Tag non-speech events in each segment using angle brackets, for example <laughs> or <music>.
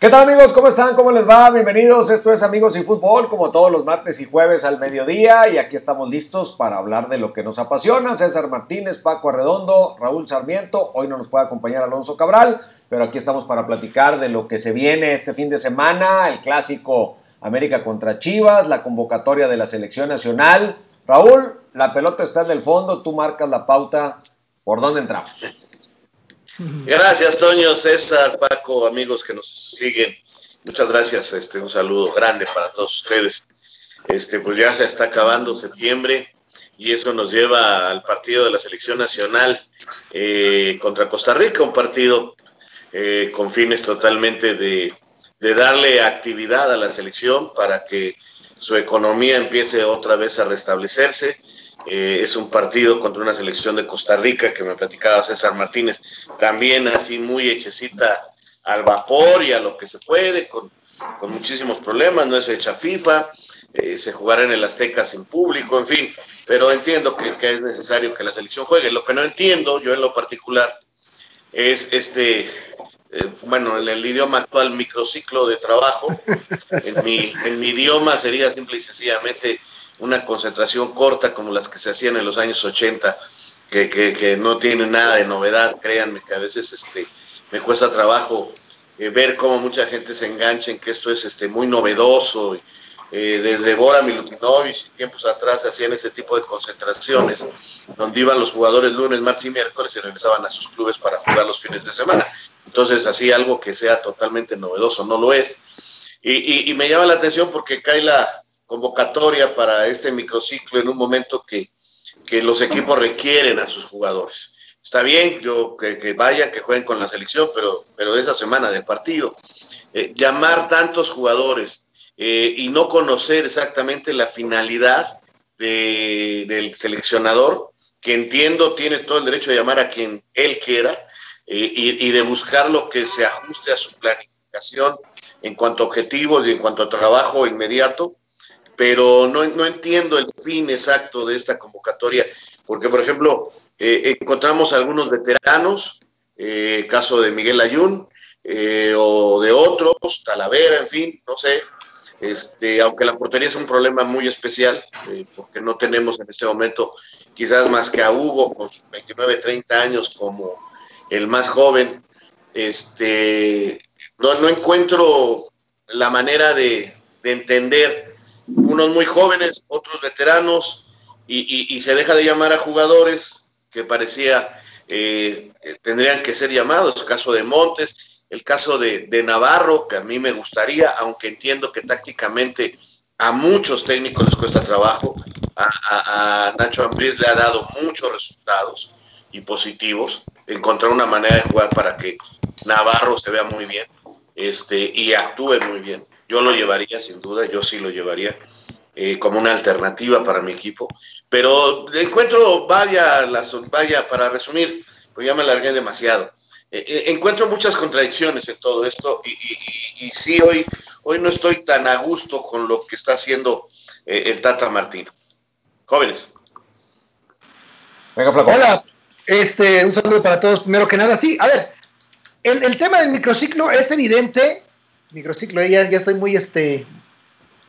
¿Qué tal amigos? ¿Cómo están? ¿Cómo les va? Bienvenidos. Esto es Amigos y Fútbol, como todos los martes y jueves al mediodía. Y aquí estamos listos para hablar de lo que nos apasiona. César Martínez, Paco Arredondo, Raúl Sarmiento. Hoy no nos puede acompañar Alonso Cabral, pero aquí estamos para platicar de lo que se viene este fin de semana, el clásico América contra Chivas, la convocatoria de la selección nacional. Raúl, la pelota está en el fondo, tú marcas la pauta. ¿Por dónde entramos? Gracias, Toño, César, Paco, amigos que nos siguen. Muchas gracias, este, un saludo grande para todos ustedes. Este, pues ya se está acabando septiembre y eso nos lleva al partido de la selección nacional eh, contra Costa Rica, un partido eh, con fines totalmente de, de darle actividad a la selección para que su economía empiece otra vez a restablecerse eh, es un partido contra una selección de Costa Rica que me platicaba César Martínez, también así muy hechecita al vapor y a lo que se puede, con, muchísimos problemas, no es hecha FIFA, eh, se jugará en el Azteca sin público, en fin, pero entiendo que, es necesario que la selección juegue. Lo que no entiendo, yo en lo particular, es este, eh, bueno, en el idioma actual, microciclo de trabajo. En mi, idioma sería simple y sencillamente una concentración corta como las que se hacían en los años 80, que, no tienen nada de novedad, créanme que a veces este, me cuesta trabajo eh, ver cómo mucha gente se engancha en que esto es este, muy novedoso. Eh, desde Bora Milutinovich, tiempos atrás hacían ese tipo de concentraciones, donde iban los jugadores lunes, martes y miércoles y regresaban a sus clubes para jugar los fines de semana. Entonces, así algo que sea totalmente novedoso, no lo es. Y, y me llama la atención porque cae la, convocatoria para este microciclo en un momento que, los equipos requieren a sus jugadores. Está bien, yo que, que vayan, que jueguen con la selección, pero, pero esa semana del partido. Eh, llamar tantos jugadores eh, y no conocer exactamente la finalidad del seleccionador, que entiendo tiene todo el derecho de llamar a quien él quiera eh, y, y de buscar lo que se ajuste a su planificación en cuanto a objetivos y en cuanto a trabajo inmediato, pero no, no, entiendo el fin exacto de esta convocatoria, porque, por ejemplo, eh, encontramos algunos veteranos, eh, caso de Miguel Ayun, eh, o de otros, Talavera, en fin, no sé, este, aunque la portería es un problema muy especial, porque no tenemos en este momento quizás más que a Hugo con sus 29, 30 años como el más joven, este, no, no encuentro la manera de, de entender unos muy jóvenes, otros veteranos, y, se deja de llamar a jugadores que parecía eh, tendrían que ser llamados, caso de Montes, el caso de, Navarro, que a mí me gustaría, aunque entiendo que tácticamente a muchos técnicos les cuesta trabajo, a, Nacho Ambriz le ha dado muchos resultados y positivos, encontrar una manera de jugar para que Navarro se vea muy bien este, y actúe muy bien. Yo lo llevaría sin duda, yo sí lo llevaría eh, como una alternativa para mi equipo. Pero encuentro, vaya, las, vaya, para resumir, pues ya me alargué demasiado. Eh, eh, encuentro muchas contradicciones en todo esto y, y, sí, hoy, hoy no estoy tan a gusto con lo que está haciendo el Tata Martino. Jóvenes. Venga, Flaco. Hola, este, un saludo para todos. Primero que nada, sí, a ver, el, el tema del microciclo es evidente microciclo, ya, ya estoy muy este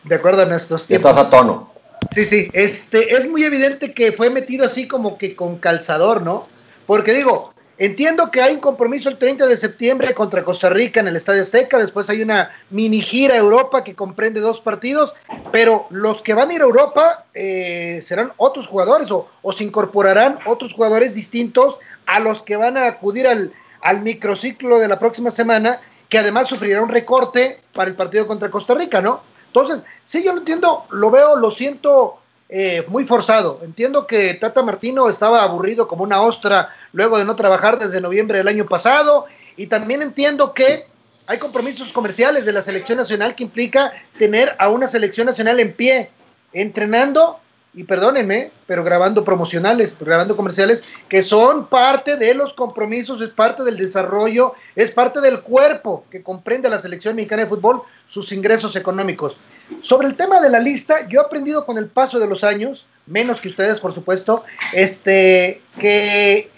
de acuerdo a nuestros tiempos. Estás a tono. Sí, sí, este, es muy evidente que fue metido así como que con calzador, ¿no? Porque digo, entiendo que hay un compromiso el 30 de septiembre contra Costa Rica en el Estadio Azteca, después hay una mini gira a Europa que comprende dos partidos, pero los que van a ir a Europa eh, serán otros jugadores o, o, se incorporarán otros jugadores distintos a los que van a acudir al, al microciclo de la próxima semana que además sufrirá un recorte para el partido contra Costa Rica, ¿no? Entonces, sí, yo lo entiendo, lo veo, lo siento eh, muy forzado. Entiendo que Tata Martino estaba aburrido como una ostra luego de no trabajar desde noviembre del año pasado y también entiendo que hay compromisos comerciales de la selección nacional que implica tener a una selección nacional en pie, entrenando y perdónenme, pero grabando promocionales, grabando comerciales, que son parte de los compromisos, es parte del desarrollo, es parte del cuerpo que comprende la selección mexicana de fútbol, sus ingresos económicos. Sobre el tema de la lista, yo he aprendido con el paso de los años, menos que ustedes, por supuesto, este, que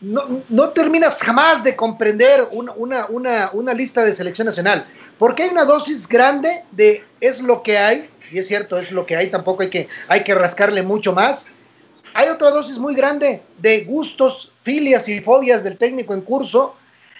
no, terminas jamás de comprender una, una, una, una lista de selección nacional. Porque hay una dosis grande de es lo que hay, y es cierto, es lo que hay, tampoco hay que, hay que rascarle mucho más. Hay otra dosis muy grande de gustos, filias y fobias del técnico en curso.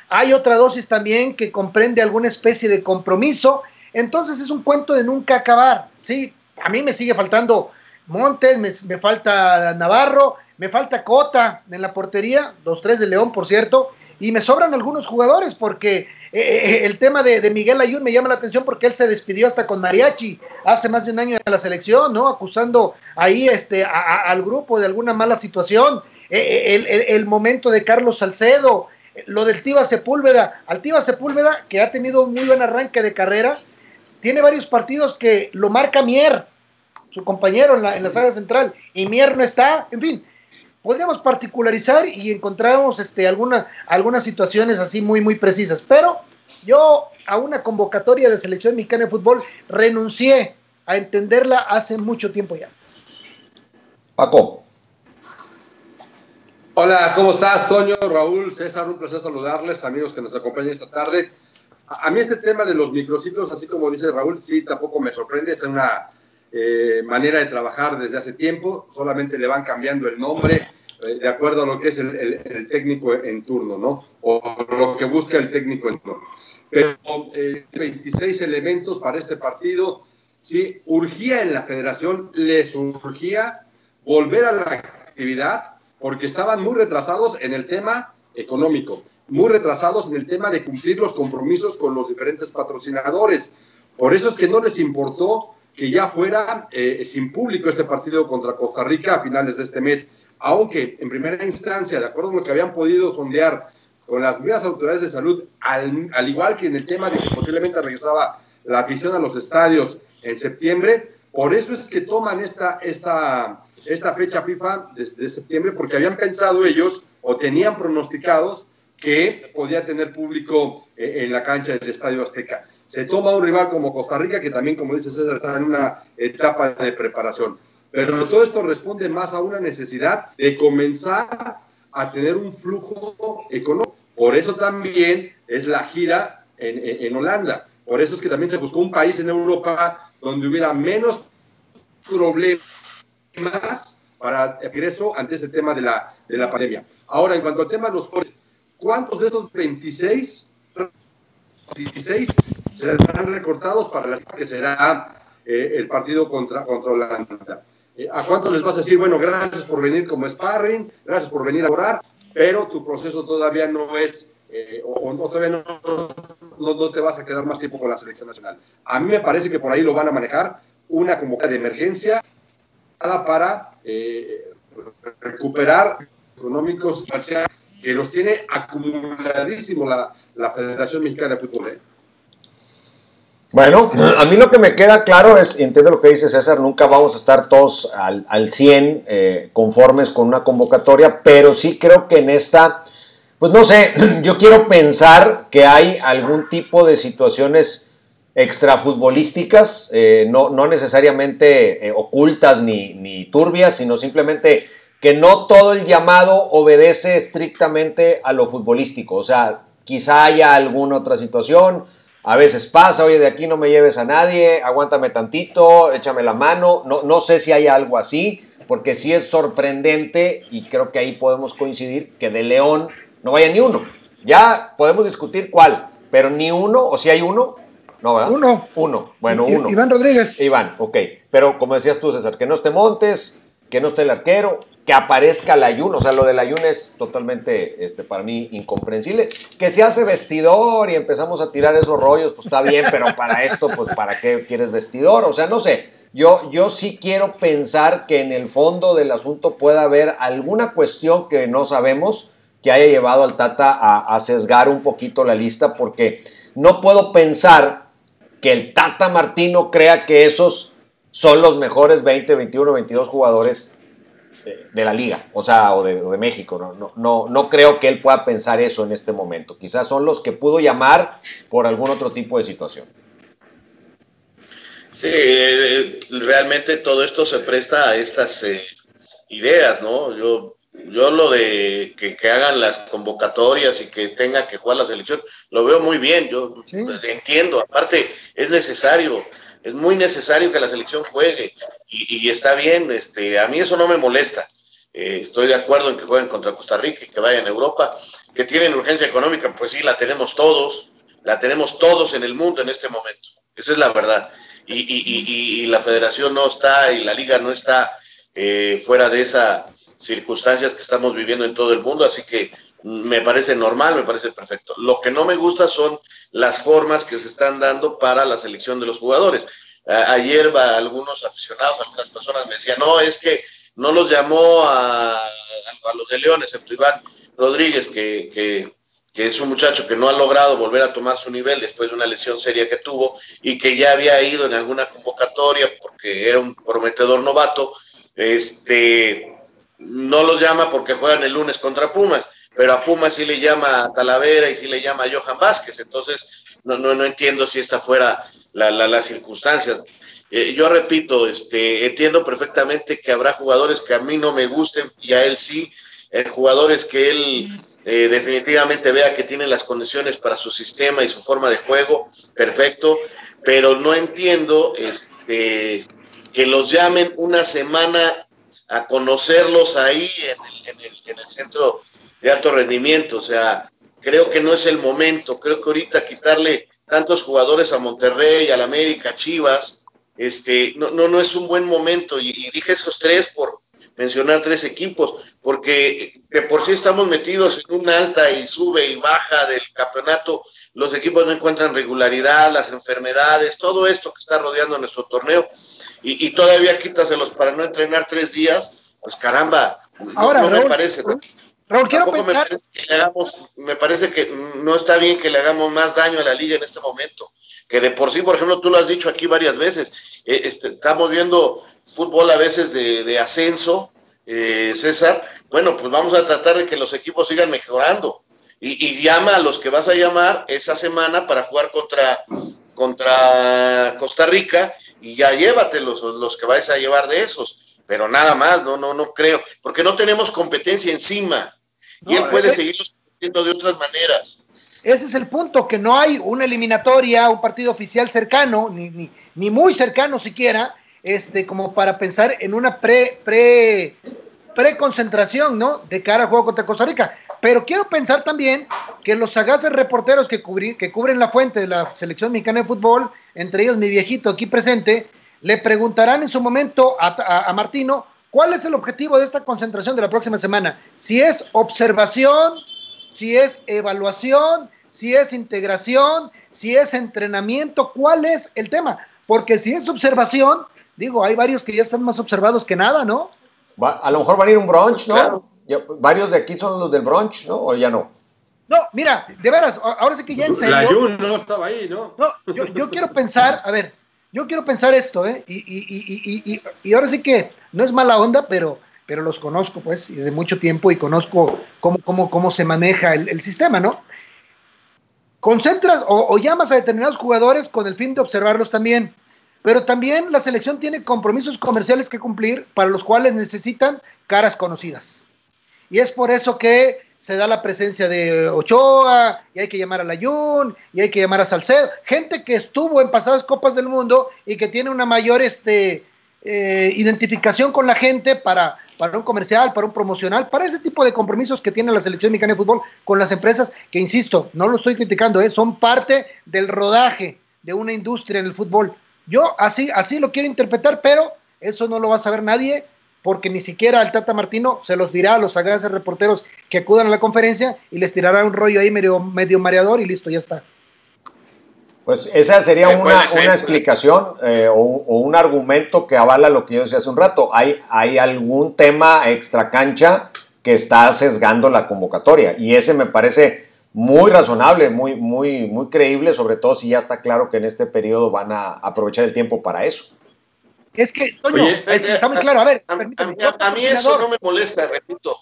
Hay otra dosis también que comprende alguna especie de compromiso. Entonces es un cuento de nunca acabar. Sí, a mí me sigue faltando Montes, me, me falta Navarro, me falta Cota en la portería, los tres de León, por cierto, y me sobran algunos jugadores porque eh, eh, el tema de, Miguel Ayun me llama la atención porque él se despidió hasta con Mariachi hace más de un año de la selección, ¿no? Acusando ahí este, al grupo de alguna mala situación. Eh, el, momento de Carlos Salcedo, lo del Tiva Sepúlveda. Al Tiva Sepúlveda, que ha tenido un muy buen arranque de carrera, tiene varios partidos que lo marca Mier, su compañero en la, en la central, y Mier no está. En fin, podríamos particularizar y encontramos este, alguna, algunas situaciones así muy, muy precisas. Pero yo a una convocatoria de selección mexicana de fútbol renuncié a entenderla hace mucho tiempo ya. Paco. Hola, ¿cómo estás, Toño, Raúl, César? Un placer saludarles, amigos que nos acompañan esta tarde. A, mí este tema de los microciclos, así como dice Raúl, sí, tampoco me sorprende, es una eh, manera de trabajar desde hace tiempo, solamente le van cambiando el nombre eh, de acuerdo a lo que es el, técnico en turno, ¿no? O lo que busca el técnico en turno. Pero 26 eh, elementos para este partido, sí, urgía en la federación, les urgía volver a la actividad porque estaban muy retrasados en el tema económico, muy retrasados en el tema de cumplir los compromisos con los diferentes patrocinadores. Por eso es que no les importó que ya fuera eh, sin público este partido contra Costa Rica a finales de este mes, aunque en primera instancia, de acuerdo con lo que habían podido sondear con las mismas autoridades de salud, al, igual que en el tema de que posiblemente regresaba la afición a los estadios en septiembre, por eso es que toman esta, esta, esta fecha FIFA de, septiembre, porque habían pensado ellos o tenían pronosticados que podía tener público eh, en la cancha del Estadio Azteca se toma un rival como Costa Rica, que también, como dice César, está en una etapa de preparación. Pero todo esto responde más a una necesidad de comenzar a tener un flujo económico. Por eso también es la gira en, Holanda. Por eso es que también se buscó un país en Europa donde hubiera menos problemas para el ingreso ante ese tema de la, de la pandemia. Ahora, en cuanto al tema de los jóvenes, ¿cuántos de estos 26, 16 serán recortados para la que será eh, el partido contra, contra Holanda. Eh, ¿A cuánto les vas a decir, bueno, gracias por venir como sparring, gracias por venir a orar, pero tu proceso todavía no es, eh, o, todavía no, no, te vas a quedar más tiempo con la selección nacional? A mí me parece que por ahí lo van a manejar una convocatoria de emergencia para recuperar económicos que los tiene acumuladísimo la, la Federación Mexicana de Fútbol. Bueno, a mí lo que me queda claro es, entiendo lo que dice César, nunca vamos a estar todos al, al 100 eh, conformes con una convocatoria, pero sí creo que en esta, pues no sé, <clears throat> yo quiero pensar que hay algún tipo de situaciones extrafutbolísticas, eh, no, necesariamente eh, ocultas ni turbias, sino simplemente que no todo el llamado obedece estrictamente a lo futbolístico, o sea, quizá haya alguna otra situación, a veces pasa, oye, de aquí no me lleves a nadie, aguántame tantito, échame la mano. No, no sé si hay algo así, porque sí es sorprendente y creo que ahí podemos coincidir que de León no vaya ni uno. Ya podemos discutir cuál, pero ni uno, o si hay uno, no, ¿verdad? Uno. Uno, bueno, uno. Iván Rodríguez. Iván, ok. Pero como decías tú, César, que no esté Montes, que no esté el arquero, que aparezca la Ayun, o sea, lo del Ayun es totalmente, este, para mí, incomprensible. Que se hace vestidor y empezamos a tirar esos rollos, pues está bien, pero para esto, pues, ¿para qué quieres vestidor? O sea, no sé, yo, yo sí quiero pensar que en el fondo del asunto pueda haber alguna cuestión que no sabemos que haya llevado al Tata a, a sesgar un poquito la lista, porque no puedo pensar que el Tata Martino crea que esos son los mejores 20, 21, 22 jugadores de, la liga, o sea, o de, México. No, no, no, creo que él pueda pensar eso en este momento. Quizás son los que pudo llamar por algún otro tipo de situación. Sí, realmente todo esto se presta a estas eh, ideas, ¿no? Yo yo lo de que, hagan las convocatorias y que tenga que jugar la selección, lo veo muy bien, yo entiendo, aparte es necesario, es muy necesario que la selección juegue y, está bien, este, a mí eso no me molesta. Eh, estoy de acuerdo en que jueguen contra Costa Rica y que vayan a Europa, que tienen urgencia económica, pues sí, la tenemos todos, la tenemos todos en el mundo en este momento, esa es la verdad. Y, y la federación no está y la liga no está eh, fuera de esa circunstancias que estamos viviendo en todo el mundo, así que me parece normal, me parece perfecto. Lo que no me gusta son las formas que se están dando para la selección de los jugadores. ayer algunos aficionados, algunas personas me decían, no, es que no los llamó a, a los de León, excepto Iván Rodríguez, que, que, que, es un muchacho que no ha logrado volver a tomar su nivel después de una lesión seria que tuvo y que ya había ido en alguna convocatoria porque era un prometedor novato. Este, no los llama porque juegan el lunes contra Pumas, pero a Pumas sí le llama a Talavera y sí le llama a Johan Vázquez, entonces no, no, no entiendo si esta fuera la, la, las circunstancias. Eh, yo repito, este, entiendo perfectamente que habrá jugadores que a mí no me gusten y a él sí, eh, jugadores que él eh, definitivamente vea que tienen las condiciones para su sistema y su forma de juego, perfecto, pero no entiendo este, que los llamen una semana a conocerlos ahí en el, centro de alto rendimiento. O sea, creo que no es el momento. Creo que ahorita quitarle tantos jugadores a Monterrey, al América, Chivas, este, no, no, no es un buen momento. Y, dije esos tres por mencionar tres equipos, porque de por sí estamos metidos en una alta y sube y baja del campeonato los equipos no encuentran regularidad, las enfermedades, todo esto que está rodeando nuestro torneo, y, todavía quítaselos para no entrenar tres días, pues caramba, Ahora, no, me parece. Raúl, quiero pensar... me, parece que le hagamos, me parece que no está bien que le hagamos más daño a la liga en este momento. Que de por sí, por ejemplo, tú lo has dicho aquí varias veces, eh, este, estamos viendo fútbol a veces de, ascenso, eh, César. Bueno, pues vamos a tratar de que los equipos sigan mejorando y, llama a los que vas a llamar esa semana para jugar contra, contra Costa Rica y ya llévate los, los que vais a llevar de esos. Pero nada más, no, no, no creo, porque no tenemos competencia encima y él puede seguirlo haciendo de otras maneras. Ese es el punto, que no hay una eliminatoria, un partido oficial cercano, ni, ni, ni muy cercano siquiera, este, como para pensar en una pre, pre, pre-concentración, ¿no? De cara al juego contra Costa Rica. Pero quiero pensar también que los sagaces reporteros que, que cubren la fuente de la selección mexicana de fútbol, entre ellos mi viejito aquí presente, le preguntarán en su momento a, Martino cuál es el objetivo de esta concentración de la próxima semana. Si es observación, si es evaluación, si es integración, si es entrenamiento, ¿cuál es el tema? Porque si es observación, digo, hay varios que ya están más observados que nada, ¿no? a lo mejor van a ir un brunch, ¿no? varios de aquí son los del brunch, ¿no? ¿O ya no? No, mira, de veras, ahora sí que ya en serio. La Jun no estaba ahí, ¿no? No, yo, quiero pensar, a ver, yo quiero pensar esto, ¿eh? Y, y, y, ahora sí que no es mala onda, pero, pero los conozco, pues, de mucho tiempo y conozco cómo, cómo, cómo se maneja el, sistema, ¿no? Concentras o llamas a determinados jugadores con el fin de observarlos también. Pero también la selección tiene compromisos comerciales que cumplir para los cuales necesitan caras conocidas. Y es por eso que se da la presencia de Ochoa, y hay que llamar a Layún, y hay que llamar a Salcedo, gente que estuvo en pasadas Copas del Mundo y que tiene una mayor este, eh, identificación con la gente para, para un comercial, para un promocional, para ese tipo de compromisos que tiene la selección mexicana de fútbol con las empresas, que insisto, no lo estoy criticando, eh, son parte del rodaje de una industria en el fútbol. Yo así, así lo quiero interpretar, pero eso no lo va a saber nadie porque ni siquiera al Tata Martino se los dirá a los sagaces reporteros que acudan a la conferencia y les tirará un rollo ahí medio, medio mareador y listo, ya está. Pues esa sería una, explicación eh, o, un argumento que avala lo que yo decía hace un rato. Hay, hay algún tema extra cancha que está sesgando la convocatoria y ese me parece muy razonable, muy, muy, muy creíble, sobre todo si ya está claro que en este periodo van a aprovechar el tiempo para eso. Es que, Toño, está muy claro. A ver, a, mí eso no me molesta, repito.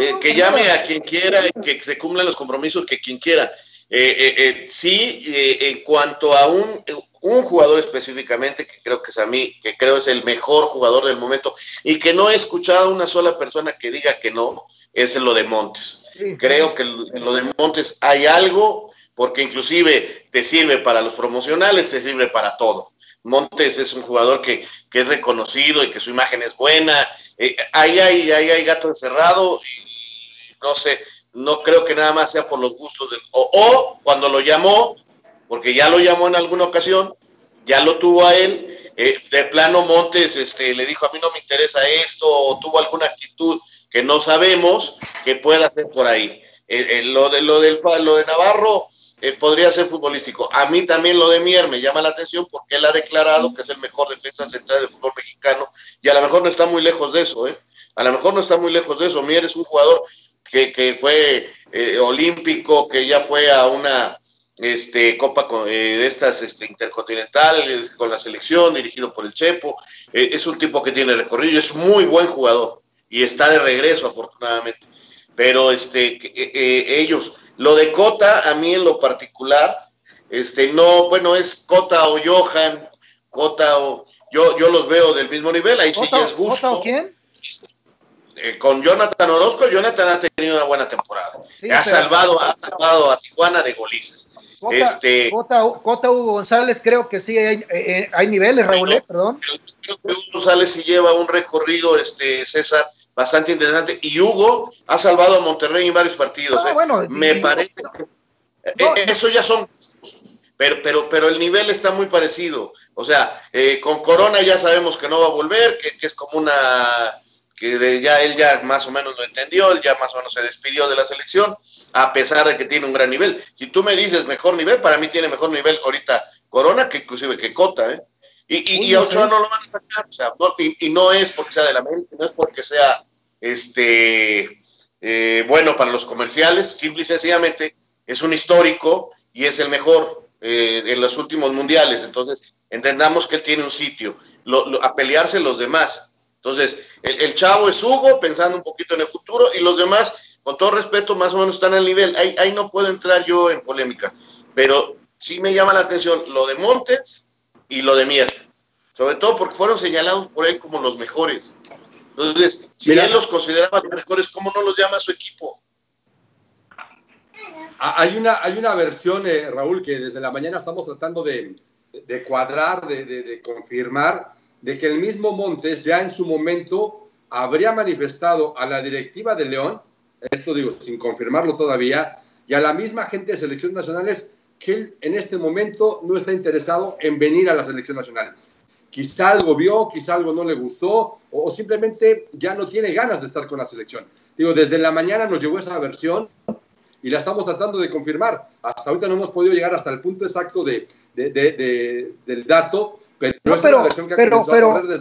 Eh, que llame a quien quiera, que se cumplan los compromisos que quien quiera. Eh, eh, sí, en cuanto a un, un jugador específicamente, que creo que es a mí, que creo es el mejor jugador del momento, y que no he escuchado a una sola persona que diga que no, es lo de Montes. Creo que en lo de Montes hay algo, porque inclusive te sirve para los promocionales, te sirve para todo. Montes es un jugador que, es reconocido y que su imagen es buena. Eh, ahí, hay, ahí hay gato encerrado y no sé, no creo que nada más sea por los gustos del... O, o cuando lo llamó, porque ya lo llamó en alguna ocasión, ya lo tuvo a él, eh, de plano Montes este, le dijo, a mí no me interesa esto, o tuvo alguna actitud que no sabemos que pueda hacer por ahí. Eh, eh, lo, de, lo, del, lo de Navarro podría ser futbolístico. A mí también lo de Mier me llama la atención porque él ha declarado que es el mejor defensa central del fútbol mexicano y a lo mejor no está muy lejos de eso. ¿eh? A lo mejor no está muy lejos de eso. Mier es un jugador que, que fue olímpico, que ya fue a una este, Copa con, eh, de estas este, intercontinentales con la selección, dirigido por el Chepo. Eh, es un tipo que tiene recorrido, es muy buen jugador y está de regreso, afortunadamente. Pero este, eh, ellos, lo de Cota, a mí en lo particular, este, no, bueno, es Cota o Johan, Cota o. Yo, yo los veo del mismo nivel, ahí sí ya es gusto. o quién? con Jonathan Orozco, Jonathan ha tenido una buena temporada. ha, salvado, ha salvado a Tijuana de golices. Cota, este, Cota, Hugo González, creo que sí hay, eh, hay niveles, Raúl, eh, perdón. Creo que Hugo González sí lleva un recorrido, este César, bastante interesante. Y Hugo ha salvado a Monterrey en varios partidos. Ah, eh. Me parece eso ya son. Pero, pero, pero el nivel está muy parecido. O sea, con Corona ya sabemos que no va a volver, que, que es como una que ya él ya más o menos lo entendió, él ya más o menos se despidió de la selección, a pesar de que tiene un gran nivel. Si tú me dices mejor nivel, para mí tiene mejor nivel ahorita Corona que inclusive que Cota, ¿eh? Y, y, a Ochoa no lo van a sacar, o sea, y, no es porque sea de la mente, no es porque sea este eh, bueno para los comerciales, simple y sencillamente es un histórico y es el mejor eh, en los últimos mundiales, entonces entendamos que él tiene un sitio, a pelearse los demás, entonces, el, chavo es Hugo, pensando un poquito en el futuro, y los demás, con todo respeto, más o menos están al nivel. Ahí, ahí no puedo entrar yo en polémica, pero sí me llama la atención lo de Montes y lo de Mier, sobre todo porque fueron señalados por él como los mejores. Entonces, si él los consideraba los mejores, ¿cómo no los llama a su equipo? Hay una, hay una versión, eh, Raúl, que desde la mañana estamos tratando de, de cuadrar, de, de, de confirmar, de que el mismo Montes ya en su momento habría manifestado a la directiva de León, esto digo sin confirmarlo todavía, y a la misma gente de selecciones nacionales que él en este momento no está interesado en venir a la selección nacional. Quizá algo vio, quizá algo no le gustó, o, simplemente ya no tiene ganas de estar con la selección. Digo, desde la mañana nos llegó esa versión y la estamos tratando de confirmar. Hasta ahorita no hemos podido llegar hasta el punto exacto de, del dato, pero, pero,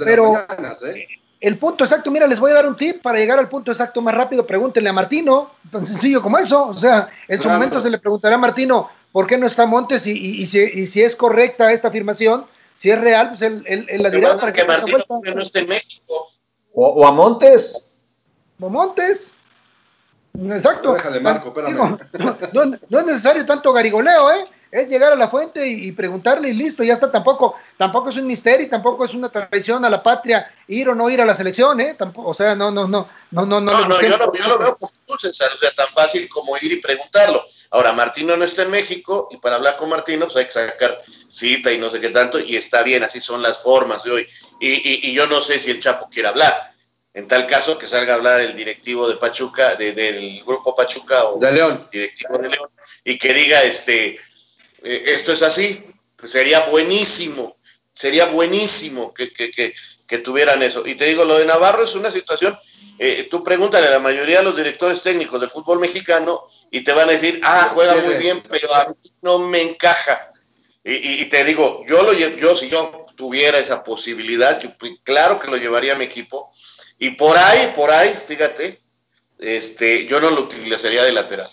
pero, ¿eh? el punto exacto, mira, les voy a dar un tip para llegar al punto exacto más rápido. Pregúntenle a Martino, tan sencillo como eso. O sea, en su momento se le preguntará a Martino por qué no está Montes y, si, es correcta esta afirmación, si es real, pues él, la dirá para que, Martino no esté en México. O, a Montes. O Montes. Exacto. de Marco, no, es necesario tanto garigoleo, ¿eh? Es llegar a la fuente y, preguntarle y listo, ya está. Tampoco, tampoco es un misterio y tampoco es una traición a la patria ir o no ir a la selección, ¿eh? Tampoco, o sea, no, no, no, no, no. No, no, yo, lo, yo lo veo como tú, César, o sea, tan fácil como ir y preguntarlo. Ahora, Martino no está en México y para hablar con Martino, pues hay que sacar cita y no sé qué tanto, y está bien, así son las formas de hoy. Y, y, y yo no sé si el Chapo quiere hablar en tal caso, que salga a hablar el directivo de Pachuca, del grupo Pachuca o de León. directivo de León, y que diga, este, eh, esto es así, pues sería buenísimo, sería buenísimo que, que, tuvieran eso. Y te digo, lo de Navarro es una situación, eh, tú pregúntale a la mayoría de los directores técnicos del fútbol mexicano y te van a decir, ah, juega muy bien, pero a mí no me encaja. Y, te digo, yo, lo, yo si yo tuviera esa posibilidad, claro que lo llevaría a mi equipo, y por ahí, por ahí, fíjate, este, yo no lo utilizaría de lateral.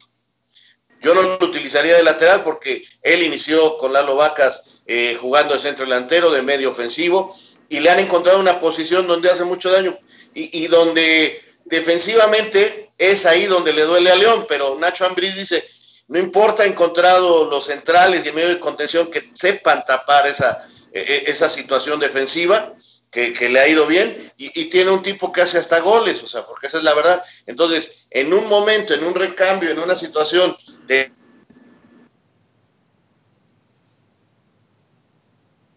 Yo no lo utilizaría de lateral porque él inició con Lalo Vacas eh, jugando de centro delantero, de medio ofensivo, y le han encontrado una posición donde hace mucho daño y, donde defensivamente es ahí donde le duele a León, pero Nacho Ambriz dice, no importa, encontrado los centrales y en medio de contención que sepan tapar esa, e, e, esa situación defensiva que, le ha ido bien y, tiene un tipo que hace hasta goles, o sea, porque esa es la verdad. Entonces, en un momento, en un recambio, en una situación de...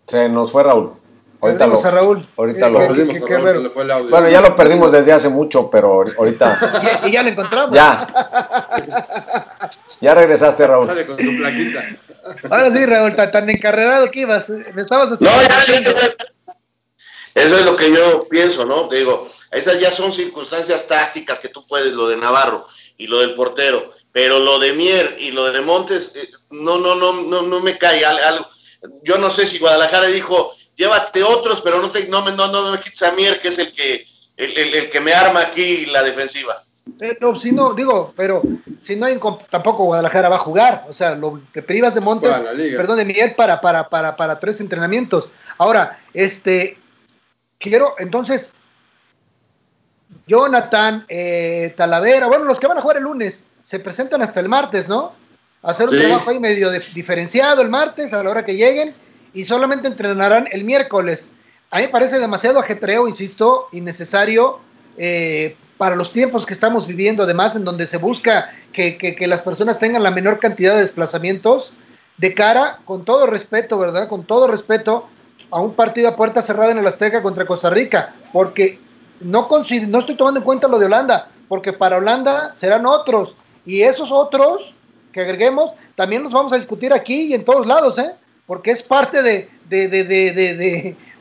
Se nos fue Raúl. Ahorita lo, Raúl. Ahorita lo perdimos. Bueno, ya lo perdimos desde hace mucho, pero ahorita. <laughs> y, ya lo encontramos. Ya. ya regresaste, Raúl. Sale con su plaquita. Ahora sí, Raúl, tan, encarrerado que ibas. Me estabas No, ya, eso es lo que yo pienso, ¿no? Digo, esas ya son circunstancias tácticas que tú puedes, lo de Navarro y lo del portero, pero lo de Mier y lo de Montes, eh, no, no, no, no, no me cae algo. Yo no sé si Guadalajara dijo, llévate otros, pero no, te, no, me, no, no me quites a Mier, que es el que, el, el, que me arma aquí la defensiva. Pero si no, digo, pero si no hay, tampoco Guadalajara va a jugar. O sea, lo que privas de Montes, perdón, de Mier para, para, para, para tres entrenamientos. Ahora, este, quiero, entonces, Jonathan, eh, Talavera, bueno, los que van a jugar el lunes, se presentan hasta el martes, ¿no? Hacer un trabajo ahí medio diferenciado el martes a la hora que lleguen y solamente entrenarán el miércoles. A mí me parece demasiado ajetreo, insisto, innecesario eh, para los tiempos que estamos viviendo, además en donde se busca que, que, las personas tengan la menor cantidad de desplazamientos, de cara, con todo respeto, ¿verdad? Con todo respeto, a un partido a puerta cerrada en el Azteca contra Costa Rica, porque no, no estoy tomando en cuenta lo de Holanda, porque para Holanda serán otros, y esos otros que agreguemos también los vamos a discutir aquí y en todos lados, ¿eh? porque es parte de,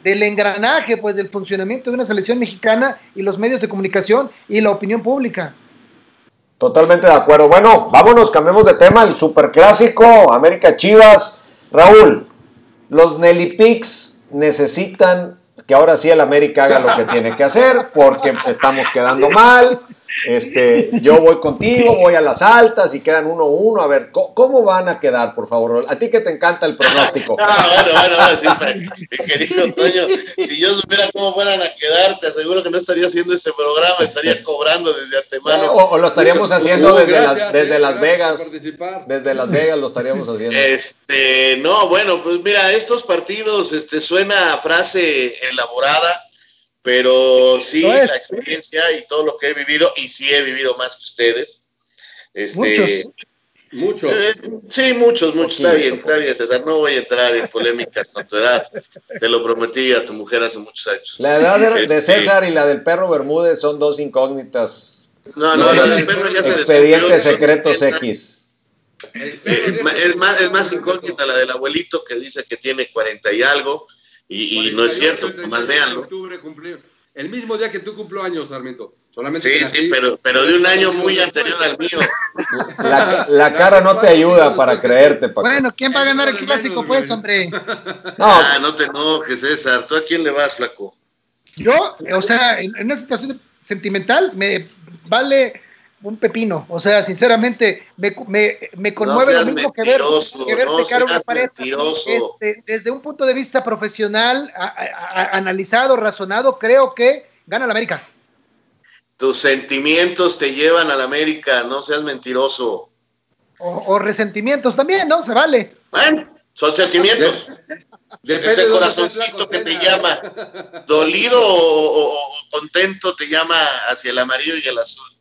del engranaje pues, del funcionamiento de una selección mexicana y los medios de comunicación y la opinión pública. Totalmente de acuerdo. Bueno, vámonos, cambiemos de tema. El superclásico, América Chivas. Raúl, los Nelly Pix necesitan que ahora sí el América haga lo que tiene que hacer porque estamos quedando mal. Este, yo voy contigo, voy a las altas y quedan 1-1. Uno, A ver, ¿cómo, van a quedar, por favor? A ti que te encanta el pronóstico. Ah, bueno, bueno, bueno, sí, querido Toño, si yo supiera cómo fueran a quedar, te aseguro que no estaría haciendo este programa, estaría cobrando desde antemano. O, lo estaríamos haciendo desde, desde Las Vegas. Desde Las Vegas lo estaríamos haciendo. Este, no, bueno, pues mira, estos partidos, este, suena a frase elaborada pero sí, la experiencia y todo lo que he vivido, y sí he vivido más que ustedes. Este, muchos. Eh, sí, muchos, muchos. Está bien, está bien, César. No voy a entrar en polémicas con tu edad. Te lo prometí a tu mujer hace muchos años. La edad de, este, César y la del perro Bermúdez son dos incógnitas. No, no, la del perro ya se Expedientes secretos X. Eh, es, más, es más incógnita la del abuelito que dice que tiene 40 y algo y, no es cierto, más véanlo. el mismo día que tú cumplo años, Sarmiento. Solamente sí, sí, pero, pero de un año muy anterior al mío. La, cara no te ayuda para creerte, Paco. Bueno, ¿quién va a ganar el clásico, pues, hombre? <laughs> No, ah, no te enojes, César. ¿Tú a quién le vas, flaco? Yo, o sea, en una situación sentimental, me vale un pepino. O sea, sinceramente, me, me, me conmueve lo mismo que ver, que ver no una pared. Este, desde un punto de vista profesional, analizado, razonado, creo que gana la América. Tus sentimientos te llevan a la América, no seas mentiroso. O, resentimientos también, ¿no? Se vale. Bueno, son sentimientos. <laughs> Ese corazoncito que te llama, dolido o contento, te llama hacia el amarillo y el azul.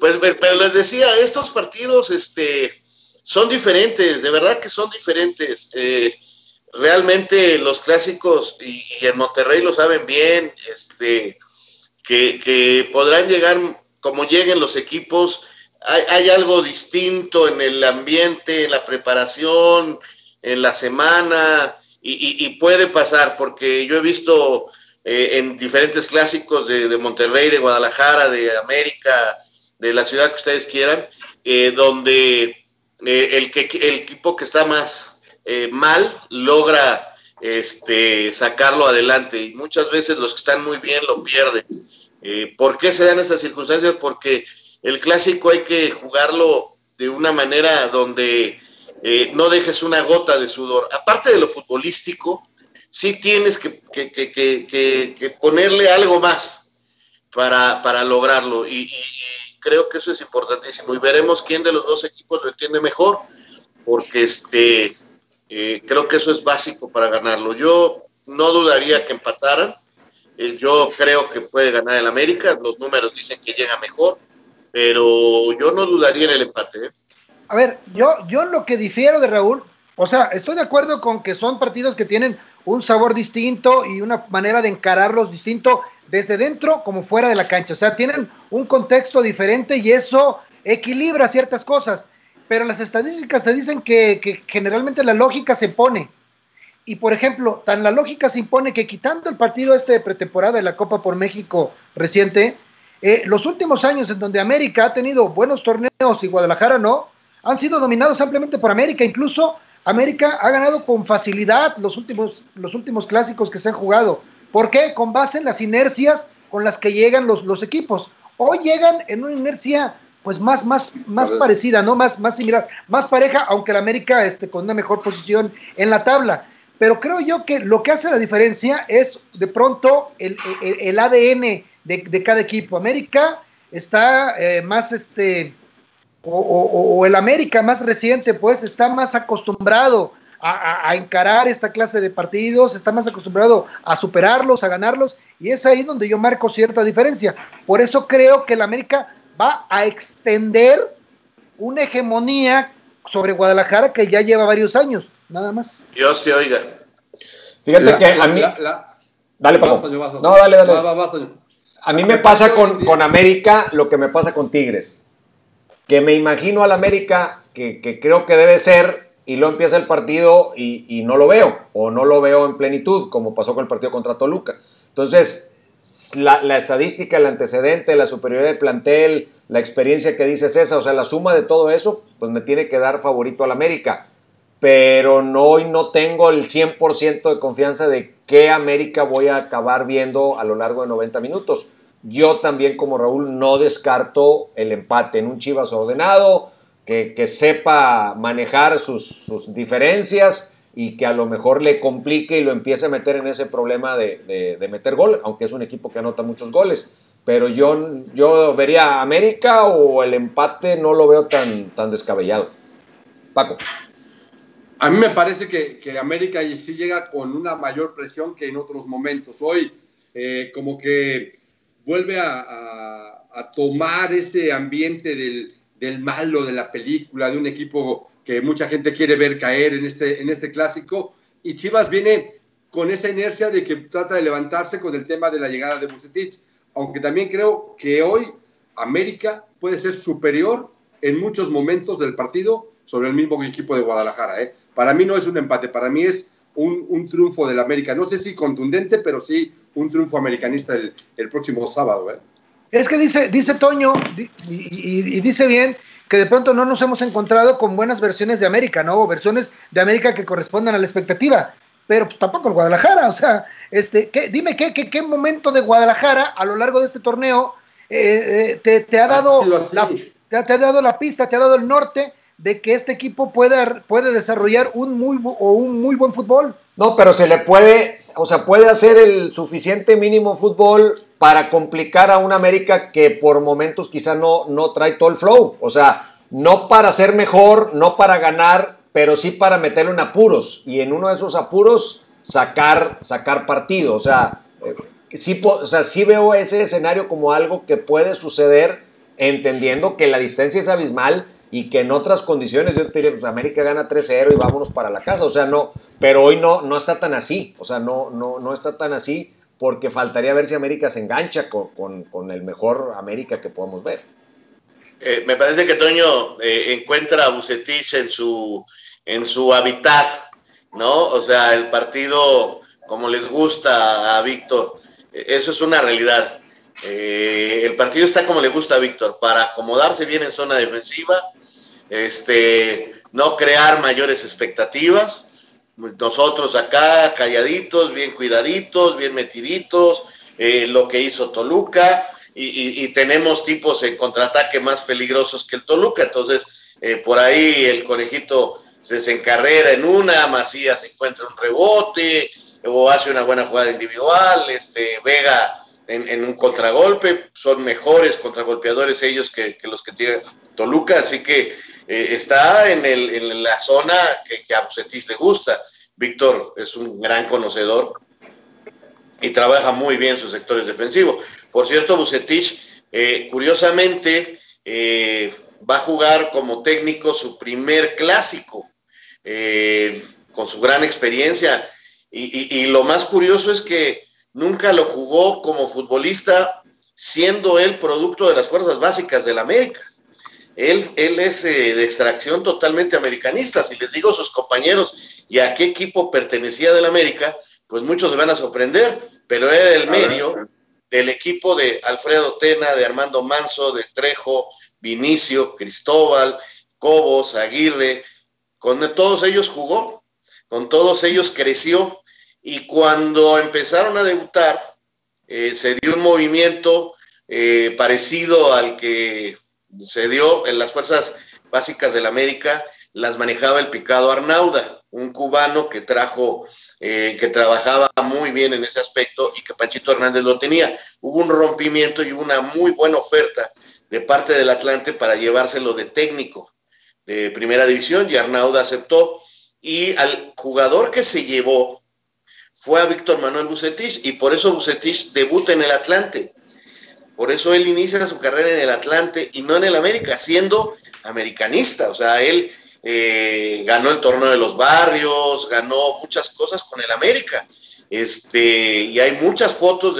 Pues, pero les decía, estos partidos este, son diferentes, de verdad que son diferentes. Eh, realmente los clásicos, y, en Monterrey lo saben bien, este, que, podrán llegar como lleguen los equipos. Hay, algo distinto en el ambiente, en la preparación, en la semana, y, puede pasar, porque yo he visto eh, en diferentes clásicos de Monterrey, de Guadalajara, de América, de la ciudad que ustedes quieran, eh, donde eh, el, que, el equipo que está más eh, mal logra este, sacarlo adelante y muchas veces los que están muy bien lo pierden. ¿Por qué se dan esas circunstancias? Porque el clásico hay que jugarlo de una manera donde no dejes una gota de sudor. Aparte de lo futbolístico, sí tienes que, que, ponerle algo más para, para lograrlo. y, creo que eso es importantísimo y veremos quién de los dos equipos lo entiende mejor, porque este, eh, creo que eso es básico para ganarlo. Yo no dudaría que empataran, Eh, yo creo que puede ganar el América, los números dicen que llega mejor, pero yo no dudaría en el empate. ¿eh? A ver, yo, yo lo que difiero de Raúl, o sea, estoy de acuerdo con que son partidos que tienen un sabor distinto y una manera de encararlos distinto desde dentro como fuera de la cancha. O sea, tienen un contexto diferente y eso equilibra ciertas cosas. Pero las estadísticas te dicen que, generalmente la lógica se pone. Y por ejemplo, tan la lógica se impone que quitando el partido este de pretemporada de la Copa por México reciente, eh, los últimos años en donde América ha tenido buenos torneos y Guadalajara no, han sido dominados ampliamente por América. Incluso América ha ganado con facilidad los últimos, los últimos clásicos que se han jugado. ¿Por qué? Con base en las inercias con las que llegan los, los equipos. Hoy llegan en una inercia pues más, más, más parecida, ¿no? Más, más similar, más pareja, aunque la América esté con una mejor posición en la tabla. Pero creo yo que lo que hace la diferencia es de pronto el, el, ADN de, cada equipo. América está eh, más este o, el América más reciente, pues está más acostumbrado a, encarar esta clase de partidos, está más acostumbrado a superarlos, a ganarlos, y es ahí donde yo marco cierta diferencia. Por eso creo que el América va a extender una hegemonía sobre Guadalajara que ya lleva varios años, nada más. Dios te oiga. Fíjate que a mí... dale, Paco. No, dale, dale. a mí me pasa con, con América lo que me pasa con Tigres que me imagino al América, que, creo que debe ser, y lo empieza el partido y, no lo veo, o no lo veo en plenitud, como pasó con el partido contra Toluca. Entonces, la, estadística, el antecedente, la superioridad del plantel, la experiencia que dices esa, o sea, la suma de todo eso, pues me tiene que dar favorito al América. Pero no, hoy no tengo el 100% de confianza de qué América voy a acabar viendo a lo largo de 90 minutos. Yo también como Raúl no descarto el empate en un Chivas ordenado, que, sepa manejar sus, diferencias y que a lo mejor le complique y lo empiece a meter en ese problema de, meter gol, aunque es un equipo que anota muchos goles. Pero yo, yo vería América o el empate no lo veo tan, tan descabellado. Paco. A mí me parece que, que América sí llega con una mayor presión que en otros momentos. Hoy, eh, como que vuelve a, tomar ese ambiente del, del, malo de la película, de un equipo que mucha gente quiere ver caer en este, en este clásico. Y Chivas viene con esa inercia de que trata de levantarse con el tema de la llegada de Bucetich, aunque también creo que hoy América puede ser superior en muchos momentos del partido sobre el mismo equipo de Guadalajara. ¿eh? Para mí no es un empate, para mí es un, un triunfo del América. No sé si contundente, pero sí un triunfo americanista el, próximo sábado. ¿eh? Es que dice, dice Toño, y, dice bien, que de pronto no nos hemos encontrado con buenas versiones de América, ¿no? O versiones de América que correspondan a la expectativa. Pero pues, tampoco el Guadalajara, o sea, este, ¿qué, dime ¿qué, qué, qué momento de Guadalajara a lo largo de este torneo eh, eh, te, ha dado te, ha dado la pista, te ha dado el norte de que este equipo puede, puede desarrollar un muy, o un muy buen fútbol. No, pero se le puede, o sea, puede hacer el suficiente mínimo fútbol para complicar a un América que por momentos quizá no, no trae todo el flow. O sea, no para ser mejor, no para ganar, pero sí para meterlo en apuros. Y en uno de esos apuros sacar, sacar partido. O sea, eh, sí, o sea, sí veo ese escenario como algo que puede suceder, entendiendo que la distancia es abismal y que en otras condiciones yo te diría, pues América gana 3-0 y vámonos para la casa, o sea, no, pero hoy no, no está tan así, o sea, no, no, no está tan así porque faltaría ver si América se engancha con, el mejor América que podemos ver. Eh, me parece que Toño eh, encuentra a Bucetich en su, en su hábitat, ¿no? O sea, el partido como les gusta a Víctor, eh, eso es una realidad. el partido está como le gusta a Víctor, para acomodarse bien en zona defensiva, este, no crear mayores expectativas. Nosotros acá calladitos, bien cuidaditos, bien metiditos, eh, lo que hizo Toluca, y, tenemos tipos en contraataque más peligrosos que el Toluca, entonces eh, por ahí el conejito se, se encarrera en una, Macías encuentra un rebote, o hace una buena jugada individual, este, Vega en, un contragolpe, son mejores contragolpeadores ellos que, los que tiene Toluca, así que eh, está en, el, la zona que, a Bucetis le gusta. Víctor es un gran conocedor. y trabaja muy bien sus sectores defensivos. Por cierto, Bucetich, eh, curiosamente, eh, va a jugar como técnico su primer clásico, eh, con su gran experiencia. Y, lo más curioso es que nunca lo jugó como futbolista, siendo él producto de las fuerzas básicas del América. Él, él es de extracción totalmente americanista. Si les digo a sus compañeros y a qué equipo pertenecía del América, pues muchos se van a sorprender, pero era el medio del equipo de Alfredo Tena, de Armando Manso, de Trejo, Vinicio, Cristóbal, Cobos, Aguirre, con todos ellos jugó, con todos ellos creció y cuando empezaron a debutar eh, se dio un movimiento eh, parecido al que se dio en las fuerzas básicas del América, las manejaba el Picado Arnauda, un cubano que trajo eh, que trabajaba muy bien en ese aspecto y que Panchito Hernández lo tenía. Hubo un rompimiento y una muy buena oferta de parte del Atlante para llevárselo de técnico de primera división y Arnauda aceptó. Y al jugador que se llevó fue a Víctor Manuel Bucetich y por eso Bucetich debuta en el Atlante. Por eso él inicia su carrera en el Atlante y no en el América, siendo americanista. O sea, él eh, ganó el torneo de los barrios, ganó muchas cosas con el América. Este, y hay muchas fotos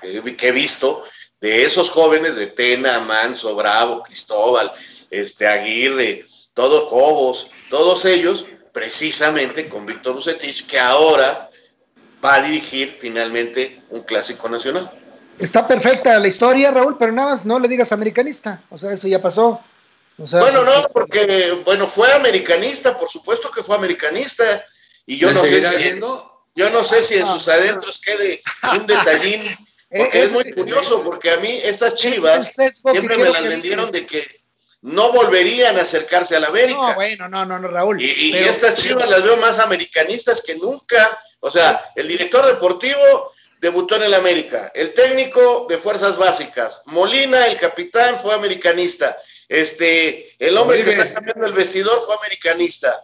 que he visto de esos jóvenes de Tena, Manso, Bravo, Cristóbal, este, Aguirre, todos Cobos, todos ellos, precisamente con Víctor Bucetich, que ahora va a dirigir finalmente un clásico nacional. Está perfecta la historia, Raúl, pero nada más no le digas americanista. O sea, eso ya pasó bueno, no, porque, bueno, fue americanista, por supuesto que fue americanista, y yo no sé si, yo no sé si en sus adentros quede un detallín, <laughs> eh, porque es, muy curioso, porque a mí estas chivas siempre me las vendieron de que no volverían a acercarse a la América. No, bueno, no, no, no, Raúl. Y, estas chivas las veo más americanistas que nunca. O sea, el director deportivo debutó en el América, el técnico de fuerzas básicas, Molina, el capitán, fue americanista. Este, el hombre que está cambiando el vestidor fue americanista.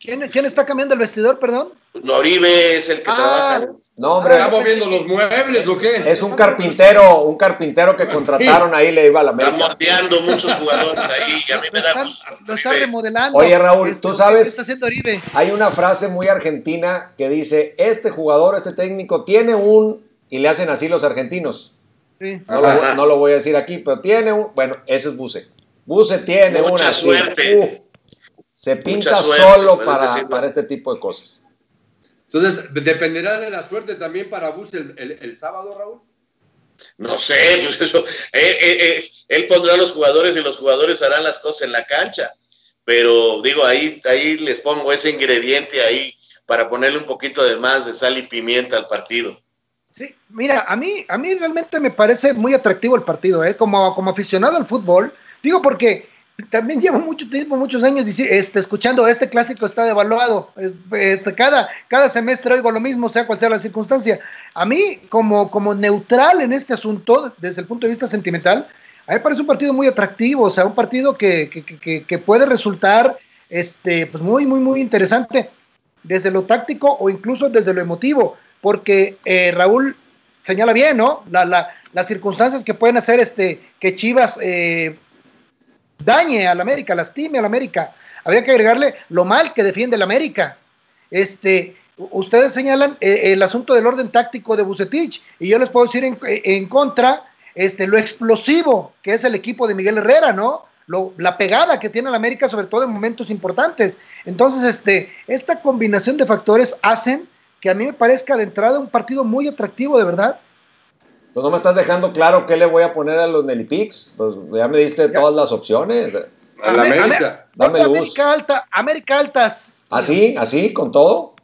¿Quién, ¿Quién, está cambiando el vestidor, perdón? Noribe es el que ah, trabaja. No, hombre. ¿Está moviendo los muebles o qué? Es un carpintero, un carpintero que contrataron ahí, le iba a la América. Está mordeando muchos jugadores ahí y a mí me da gusto. Lo está remodelando. Oye, Raúl, este, tú sabes. Está haciendo Oribe? Hay una frase muy argentina que dice: Este jugador, este técnico, tiene un. Y le hacen así los argentinos. Sí. No, lo, no lo voy a decir aquí, pero tiene un. Bueno, ese es Buse. Buse tiene Mucha una suerte. se pinta solo para, este tipo de cosas. Entonces, ¿dependerá de la suerte también para Buse el, sábado, Raúl? No sé, pues eso. Eh, eh, eh, él pondrá a los jugadores y los jugadores harán las cosas en la cancha. Pero digo, ahí, ahí les pongo ese ingrediente ahí para ponerle un poquito de más de sal y pimienta al partido. Sí, mira, a mí, a mí realmente me parece muy atractivo el partido, ¿eh? como, como aficionado al fútbol, Digo porque también llevo mucho tiempo, muchos años este, escuchando, este clásico está devaluado. Este, cada, cada semestre oigo lo mismo, sea cual sea la circunstancia. A mí, como, como neutral en este asunto, desde el punto de vista sentimental, a mí me parece un partido muy atractivo, o sea, un partido que, que, que, puede resultar este, pues muy, muy, muy interesante desde lo táctico o incluso desde lo emotivo, porque eh, Raúl señala bien, ¿no? La, la, las circunstancias que pueden hacer este, que Chivas eh, dañe al América, lastime al América. Habría que agregarle lo mal que defiende el América. Este, ustedes señalan eh, el asunto del orden táctico de Bucetich y yo les puedo decir en, contra este, lo explosivo que es el equipo de Miguel Herrera, ¿no? Lo, la pegada que tiene el América, sobre todo en momentos importantes. Entonces, este, esta combinación de factores hacen que a mí me parezca de entrada un partido muy atractivo, de verdad. Tú no me estás dejando claro qué le voy a poner a los Nelipix. Pues ya me diste todas las opciones. A la América. Dame América Alta, América Altas. ¿Así? ¿Así? ¿Con todo?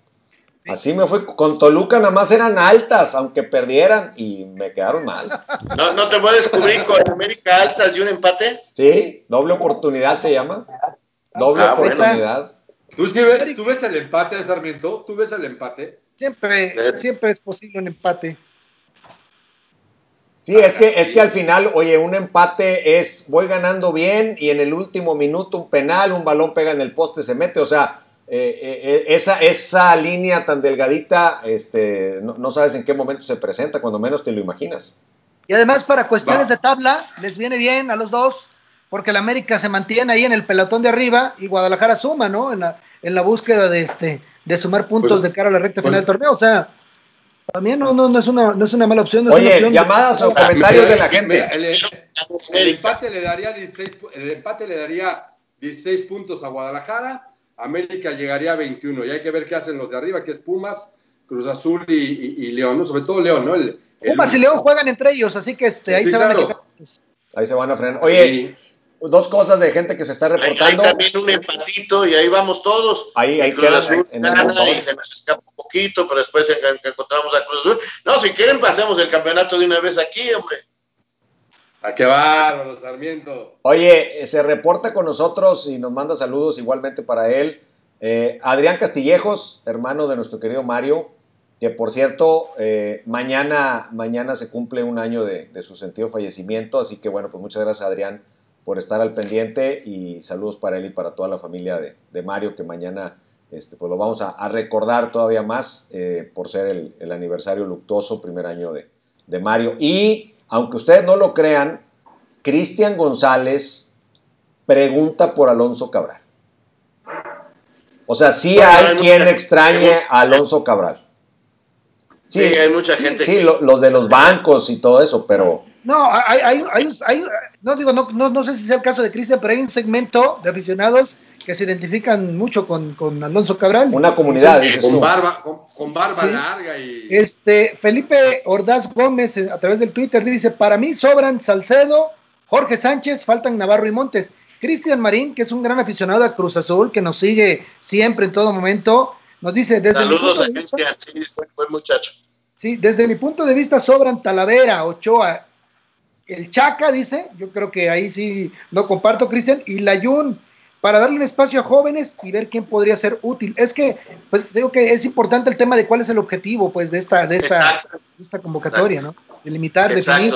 Así me fue. Con Toluca nada más eran altas, aunque perdieran, y me quedaron mal. ¿No, no te puedes cubrir con América Altas y un empate? Sí, doble oportunidad se llama. Doble ah, oportunidad. ¿Tú, ves, ¿Tú ves el empate, Sarmiento? ¿Tú ves el empate? Siempre, siempre es posible un empate. Sí, es que, es que al final, oye, un empate es voy ganando bien y en el último minuto un penal, un balón pega en el poste, se mete. O sea, eh, eh, esa, esa línea tan delgadita, este, no, sabes en qué momento se presenta, cuando menos te lo imaginas. Y además para cuestiones de tabla, les viene bien a los dos, porque el América se mantiene ahí en el pelotón de arriba y Guadalajara suma, ¿no? En la, en la búsqueda de este de sumar puntos pues, de cara a la recta final del torneo. O sea, también no, no, no, es, una, no es una mala opción. Oye, llamadas o comentarios de la gente. el, empate le daría 16, el empate le daría 16 puntos a Guadalajara América llegaría a 21 y hay que ver qué hacen los de arriba, que es Pumas, Cruz Azul y, León, ¿no? Sobre todo León, ¿no? Pumas y León juegan entre ellos, así que este, ahí se van a Ahí se van a frenar. Oye, dos cosas de gente que se está reportando. Hay, también un empatito y ahí vamos todos. Ahí, ahí Cruz Azul gana y se nos escapa poquito, pero después encontramos a Cruz Azul. No, si quieren pasemos el campeonato de una vez aquí, hombre. ¿A qué bárbaro, Sarmiento? Oye, se reporta con nosotros y nos manda saludos igualmente para él. Eh, Adrián Castillejos, hermano de nuestro querido Mario, que por cierto, eh, mañana, mañana se cumple un año de, su sentido fallecimiento, así que bueno, pues muchas gracias Adrián por estar al pendiente y saludos para él y para toda la familia de, Mario, que mañana este, pues lo vamos a, recordar todavía más eh, por ser el, aniversario luctuoso, primer año de, de Mario. Y aunque ustedes no lo crean, Cristian González pregunta por Alonso Cabral. O sea, sí hay, quien extrañe a Alonso Cabral. Sí, hay mucha gente. Sí, los de los bancos y todo eso, pero... No, hay, hay, hay, no digo, no, no, sé si sea el caso de Cristian, pero hay un segmento de aficionados que se identifican mucho con, con Alonso Cabral. Una comunidad, con, barba, con, barba larga y... Este, Felipe Ordaz Gómez, eh, a través del Twitter, dice, para mí sobran Salcedo, Jorge Sánchez, faltan Navarro y Montes. Cristian Marín, que es un gran aficionado a Cruz Azul, que nos sigue siempre en todo momento, nos dice... Desde Saludos a Cristian, sí, buen muchacho. Sí, desde mi punto de vista sobran Talavera, Ochoa, el Chaca, dice, yo creo que ahí sí no comparto, Cristian, y Layun, para darle un espacio a jóvenes y ver quién podría ser útil. Es que, pues digo que es importante el tema de cuál es el objetivo, pues, de esta, de esta, esta convocatoria, ¿no? De limitar, definir.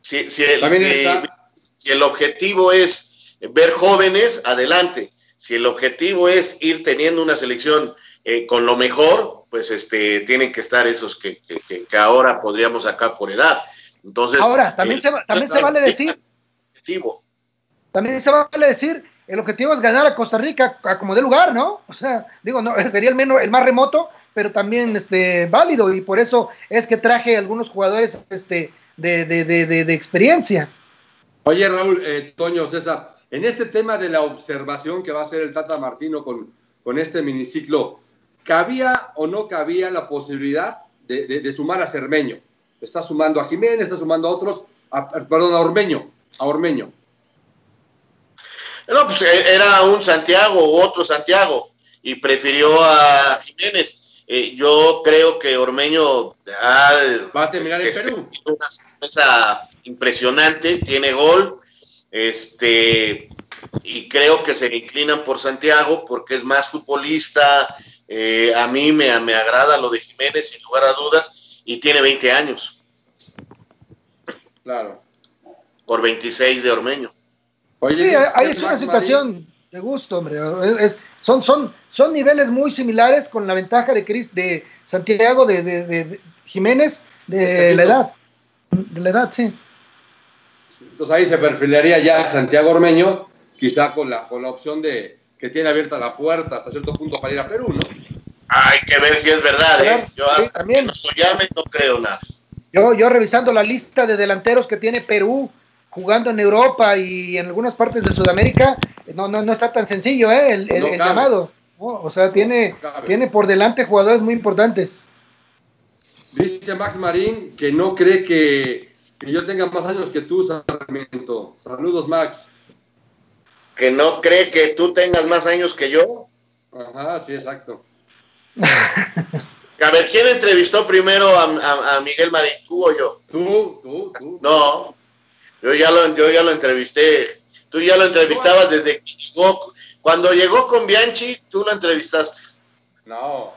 Si, si, el, si, el objetivo es ver jóvenes, adelante. Si el objetivo es ir teniendo una selección eh, con lo mejor, pues este, tienen que estar esos que, que, que, ahora podríamos sacar por edad. Entonces, ahora, también, se, también se vale decir. También se vale decir el objetivo es ganar a Costa Rica a como de lugar, ¿no? O sea, digo, no, <laughs> sería el menos, el más remoto, pero también este válido, y por eso es que traje algunos jugadores este, de, de, de, de experiencia. Oye, Raúl, eh, Toño, César, en este tema de la observación que va a hacer el Tata Martino con, con este miniciclo, ¿cabía o no cabía la posibilidad de, sumar a Cermeño? Está sumando a Jiménez, está sumando a otros, perdón, a Ormeño, a Ormeño. No, pues eh, era un Santiago u otro Santiago y prefirió a Jiménez. Eh, yo creo que Ormeño va a terminar en este, Perú. Una sorpresa impresionante, tiene gol, este, y creo que se inclinan por Santiago porque es más futbolista. Eh, a mí me, me agrada lo de Jiménez, sin lugar a dudas, y tiene 20 años. Claro. Por 26 de Ormeño sí, ahí es una situación de gusto, hombre. son, son, son niveles muy similares con la ventaja de Chris, de Santiago, de, Jiménez, de la edad. De la edad, sí. Entonces ahí se perfilaría ya Santiago Ormeño, quizá con la, con la opción de que tiene abierta la puerta hasta cierto punto para ir a Perú, ¿no? Hay que ver si es verdad, ¿eh? Yo hasta también. no llame no creo nada. Yo, yo revisando la lista de delanteros que tiene Perú, jugando en Europa y en algunas partes de Sudamérica, no, no, no está tan sencillo ¿eh? el, llamado. O sea, tiene, tiene por delante jugadores muy importantes. Dice Max Marín que no cree que, yo tenga más años que tú, Sarmiento. Saludos, Max. Que no cree que tú tengas más años que yo. Ajá, sí, exacto. <laughs> A ver, ¿quién entrevistó primero a, a Miguel Marín? ¿Tú o yo? Tú, tú, tú. No, yo ya lo, yo ya lo entrevisté. Tú ya lo entrevistabas desde que llegó. Cuando llegó con Bianchi, tú lo entrevistaste. No.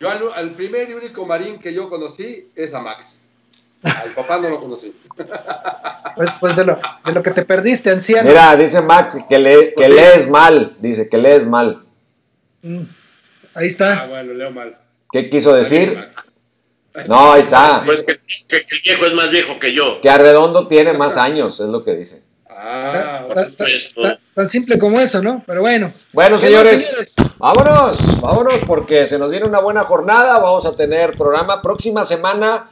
Yo al, primer y único marín que yo conocí es a Max. Al papá no lo conocí. Pues, pues de, lo, de lo que te perdiste, anciano. Mira, dice Max que, le, que pues lees mal. Dice que lees mal. Mm, Ahí está. Ah, bueno, leo mal. ¿Qué quiso decir? No, ahí está. Pues que, que- que el viejo es más viejo que yo. Que Arredondo tiene más años, es lo que dice. Ah, por Tan- supuesto. tan- tan simple como eso, ¿no? Pero bueno. Bueno, ¿Qué más, señores, vámonos, vámonos porque se nos viene una buena jornada. Vamos a tener programa próxima semana,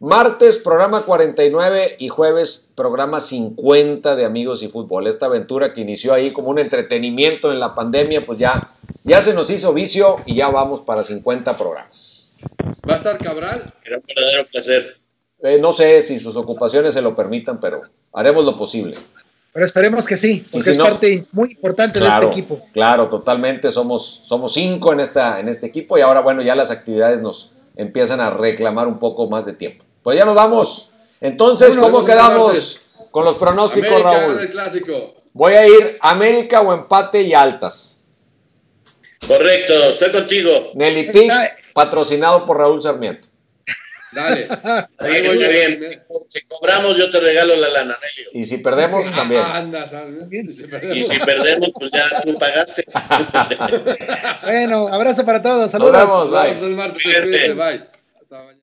martes, programa 49 y jueves, programa 50 de Amigos y Fútbol. Esta aventura que inició ahí como un entretenimiento en la pandemia, pues ya, ya se nos hizo vicio y ya vamos para 50 programas. ¿Va a estar Cabral? Era un verdadero placer. Eh, no sé si sus ocupaciones se lo permitan, pero haremos lo posible. Pero esperemos que sí, porque si es no- parte muy importante Claro, de este equipo. claro, totalmente. Somos, somos cinco en, esta, en este equipo y ahora, bueno, ya las actividades nos empiezan a reclamar un poco más de tiempo. Pues ya nos vamos. Entonces, ¿cómo quedamos con los pronósticos, América gana el Raúl? clásico. Voy a ir América o empate y altas. Correcto, estoy contigo. Nelly Pic, patrocinado por Raúl Sarmiento. Dale. <laughs> Ahí voy está bien. Si cobramos, yo te regalo la lana, Nelio. Y si perdemos, <laughs> también. Y si perdemos, pues ya tú pagaste. <laughs> Bueno, abrazo para todos. Nos Saludos. vemos, bye. Nos vemos el martes. Cuídense. cuídense, Bye. Hasta mañana.